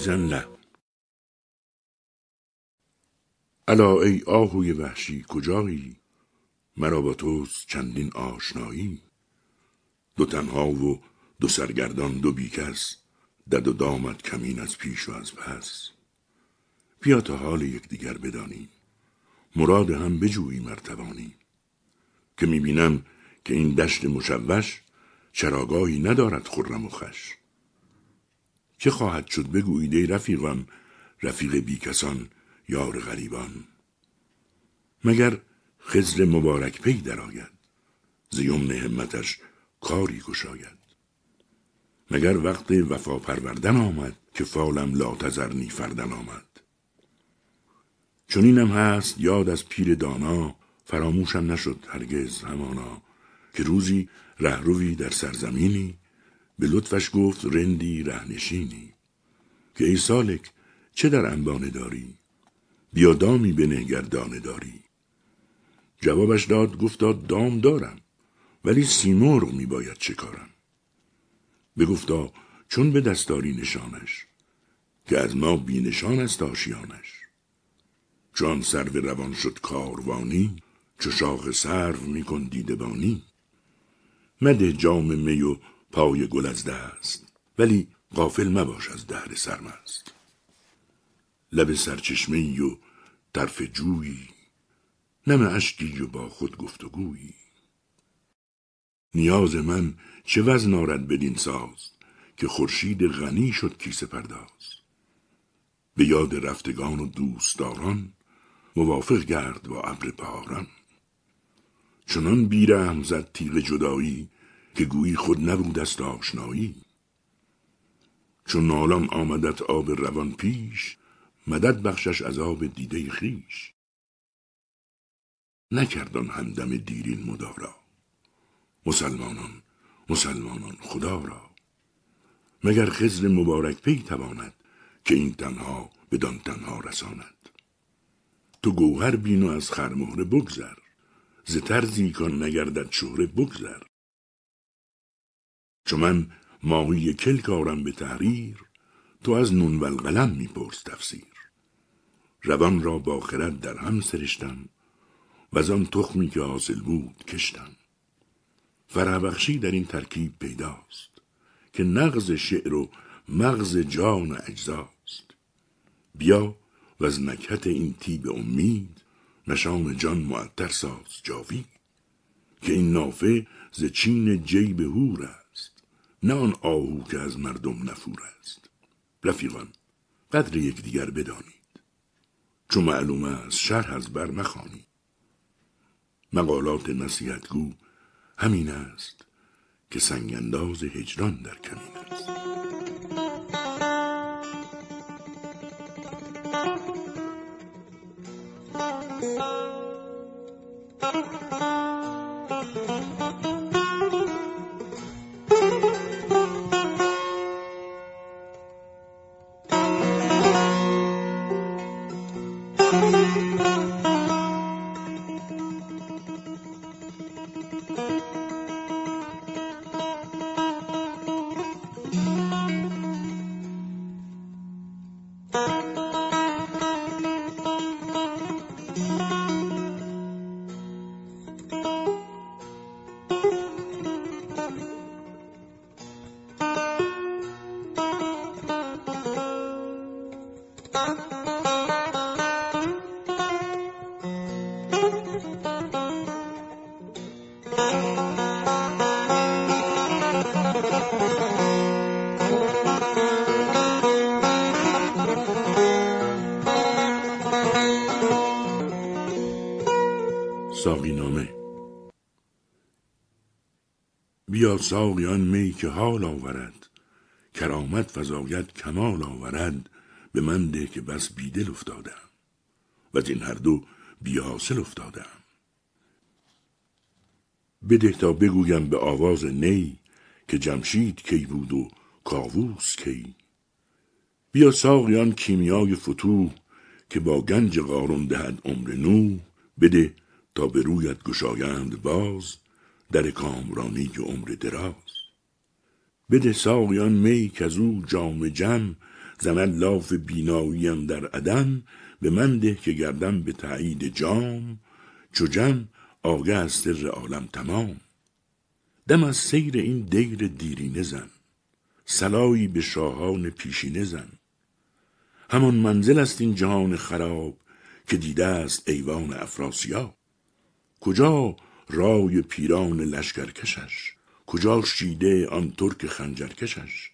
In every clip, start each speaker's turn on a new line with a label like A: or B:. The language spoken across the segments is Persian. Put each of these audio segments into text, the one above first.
A: ایزن لب الا ای آهوی وحشی کجایی؟ مرا با توست چندین آشنایی. دو تنها و دو سرگردان دو بیکس دد و دامت کمین از پیش و از پس. بیا تا حال یکدیگر بدانیم مراد هم بجویی مرتبانی. که می‌بینم که این دشت مشوش چراگاهی ندارد خرم و خش. چه خواهد شد بگویید ای رفیقم رفیق بیکسان یار غریبان؟ مگر خزر مبارک پی درآید ز یمن همتش کاری گشاید؟ مگر وقت وفا پروردن آمد که فالم لا تذرنی فردن آمد؟ چون اینم هست یاد از پیر دانا فراموشم نشد هرگز همانا که روزی رهروی در سرزمینی به لطفش گفت رندی رهنشینی که ای سالک چه در انبانه داری؟ بیا دامی به نگر دانه داری. جوابش داد گفتا دام دارم ولی سیمرغ می باید چه کارم؟ بگفتا چون به دستاری نشانش که از ما بی نشان است آشیانش. چون سرو روان شد کاروانی چو شاخ سرو میکن دیده بانی مده جام می و پای گل از دست ولی غافل مباش از دهر سرمست لب سرچشمه و طرف جویی نم اشکی و با خود گفتگویی. نیاز من چه وزن آرد بدین ساز که خورشید غنی شد کیسه پرداز؟ به یاد رفتگان و دوستداران موافق گرد با ابر بهاران چنان بیرحم زد تیغ جدایی که گویی خود نبود است آشنایی چون نالان آمدت آب روان پیش مدد بخشش از آب دیده خیش نکردان همدم دیرین مدارا. مسلمانان مسلمانان خدا را. مگر خزر مبارک پی تواند که این تنها بدان تنها رساند؟ تو گوهر بین و از خرمهره بگذر. ز ترزی کن نگردد شهره بگذر. چو من ماهی کل کارم به تحریر تو از نون و القلم میپرس تفسیر. روان را با خرد در هم سرشتم و از آن تخمی که حاصل بود کشتم. فرهبخشی در این ترکیب پیداست که نغز شعر و مغز جان اجزاست. بیا و از نکهت این تیب امید نشان جان معطر ساز جاوید که این نافه ز چین جیب هور نه آن آهو که از مردم نفور است. رفیقان قدر یکدیگر بدانید. چون معلوم است شرح از بر مخوانید. مقالات نصیحتگو همین است که سنگانداز هجران در کمین است. ساقی بیا ساقیان می که حال آورد. کرامت فزاید کمال آورد. به من ده که بس بیدل افتادم. و از این هر دو بی حاصل افتادم. بده تا بگویم به آواز نی که جمشید کی بود و کاووس کی. بیا ساقیان کیمیای فتوح که با گنج قارون دهد عمر نو بده تا به رویت گشایند باز. در کامرانی که عمر دراز. بده ساقیان می که او جام جم زند لاف بیناییم در عدم به من ده که گردم به تایید جام. چو جم آگه از سر عالم تمام. دم از سیر این دیر دیرینه زن سلایی به شاهان پیشینه زن. همان منزل است این جهان خراب که دیده است ایوان افراسیاب. کجا رای پیران لشکرکشش. کجا شیده آن ترک خنجرکشش؟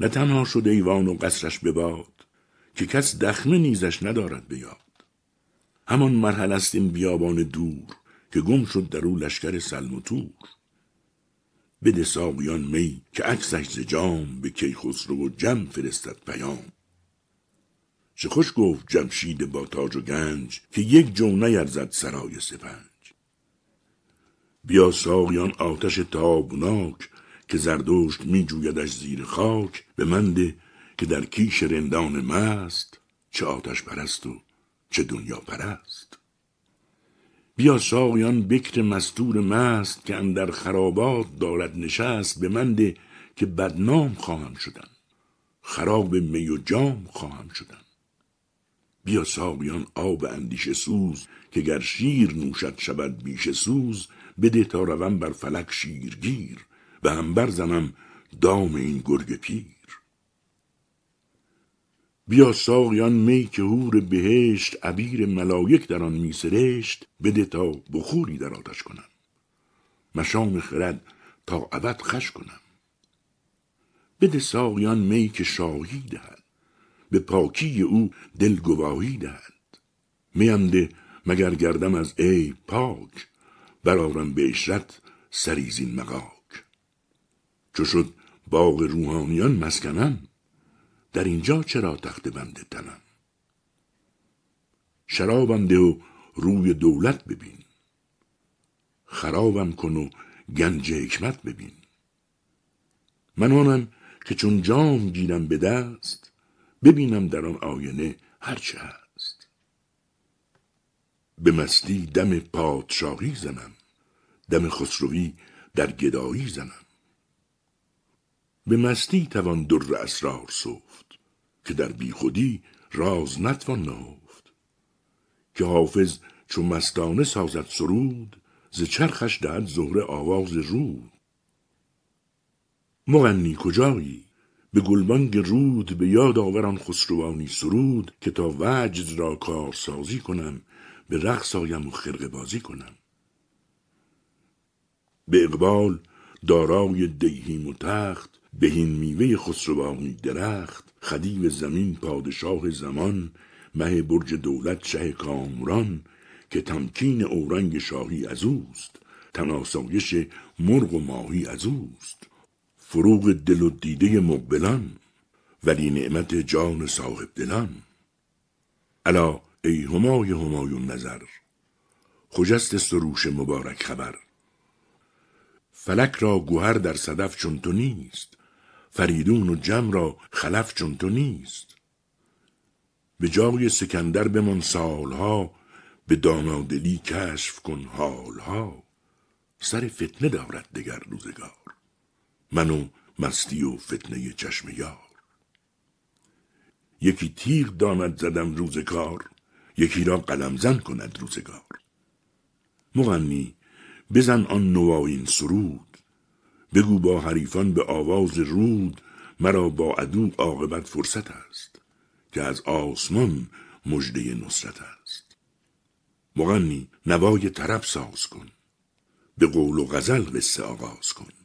A: نه تنها شد ایوان و قصرش بباد که کس دخمه نیزش ندارد به یاد. همان مرحله است این بیابان دور که گم شد در او لشکر سلم و تور. بده ساقیان می که عکسش ز جام به کیخسرو و جم فرستد پیام. چه خوش گفت جمشید با تاج و گنج که یک جو نیرزد سرای سپنج. بیا ساقیان آتش تابناک که زردشت می جویدش زیر خاک. به منده که در کیش رندان مست چه آتش پرست و چه دنیا پرست. بیا ساقیان بکر مستور مست که اندر خرابات دارد نشست. به منده که بدنام خواهم شدن خراب می و جام خواهم شدن بیا ساقیان آب اندیشه سوز که گر شیر نوشد شود بیش سوز بده تا روم بر فلک شیرگیر به هم برزنم دام این گرگ پیر. بیا ساقیان می که هور بهشت عبیر ملایک در آن می سرشت بده تا بخوری در آتش کنم. مشام خرد تا ابد خش کنم. بده ساقیان می که شاهی دهد به پاکی او دل گواهی دهد. میم ده مگر گردم از ای پاک برارم به اشرت سریزین مقاک چو شد باغ روحانیان مسکنم در اینجا چرا تخت بند تنم؟ شرابم ده و روی دولت ببین خرابم کن و گنج حکمت ببین. من آنم که چون جام گیرم به دست ببینم در آن آینه هرچه هست. به مستی دم پادشاهی زنم دم خسروی در گدایی زنم. به مستی توان در اسرار سفت که در بیخودی راز نتوان نهفت. که حافظ چون مستانه سازد سرود ز چرخش دهد زهره آواز رود. مغنی کجایی؟ به گلبانگ رود به یاد آوران خسروانی سرود که تا وجد را کارسازی کنم به رقص آیم و خرقه بازی کنم. به اقبال دارای دیهیم و تخت بهین میوه خسروانی درخت خدیو زمین پادشاه زمان مه برج دولت شه کامران که تمکین اورنگ شاهی از اوست تناسایش مرغ و ماهی از اوست فروغ دل و دیده مقبلان ولی نعمت جان صاحب دلان. الا ای همای همایون نظر خجست سروش مبارک خبر. فلک را گوهر در صدف چون تو نیست فریدون و جم را خلف چون تو نیست. به جای سکندر بمان سالها به دانادلی کشف کن حالها. سر فتنه دارد دگر روزگار. من مستی و فتنه چشم یار. یکی تیغ داند زدم روزگار یکی را قلم زن کند روزگار. مغنی بزن آن نوایین سرود. بگو با حریفان به آواز رود مرا با عدو عاقبت فرصت است که از آسمان مژده نصرت است. مغنی نوای طرب ساز کن به قول و غزل قصه آغاز کن.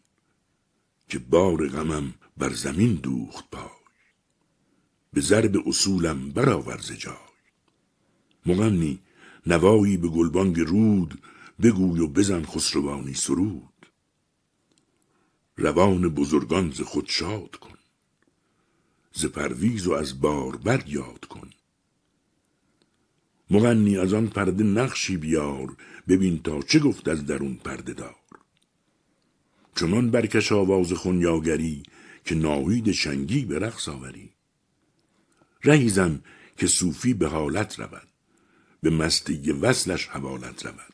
A: که بار غمم بر زمین دوخت پای. به ضرب اصولم برآور جای. مغنی نوایی به گلبانگ رود بگوی و بزن خسروانی سرود. روان بزرگان ز خود شاد کن. ز پرویز و از بر یاد کن. مغنی از آن پرده نقشی بیار ببین تا چه گفت از درون پرده دار. چنان برکش آواز خونیاگری که ناوید شنگی به رقص آوری. رهیزم که صوفی به حالت رود به مستی وصلش حوالت رود.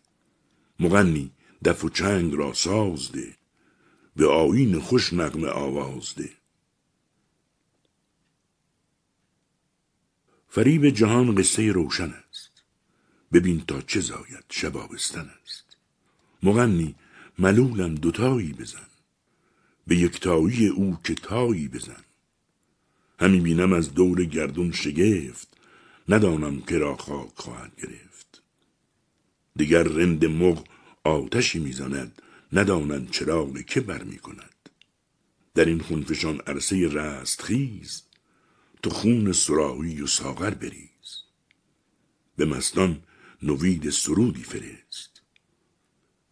A: مغنی دف و چنگ را ساز ده به آیین خوش نغمه آواز ده. فریب جهان قصه روشن است ببین تا چه زاید شبابستن است. مغنی ملولم دوتایی بزن. به یکتایی او که تایی بزن. همی بینم از دور گردون شگفت ندانم که را خاک خواهد گرفت. دیگر رند مغ آتشی می‌زند ندانند چراغ که بر می کند در این خونفشان عرصه رست خیز تو خون سراحی و ساغر بریز. به مستان نوید سرودی فرست.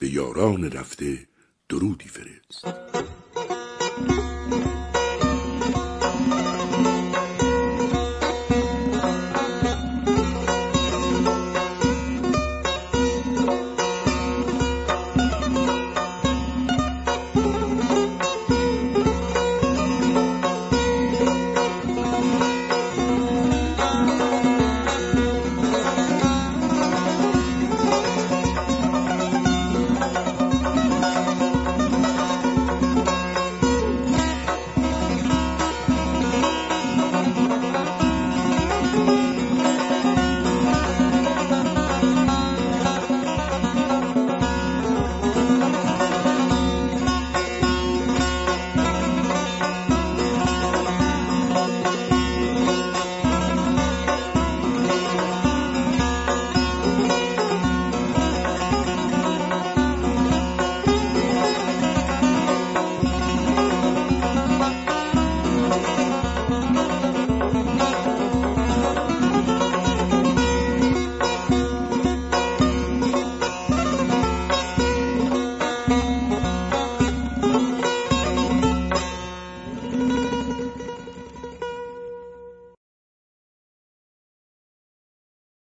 A: به یاران رفته درودی فرست.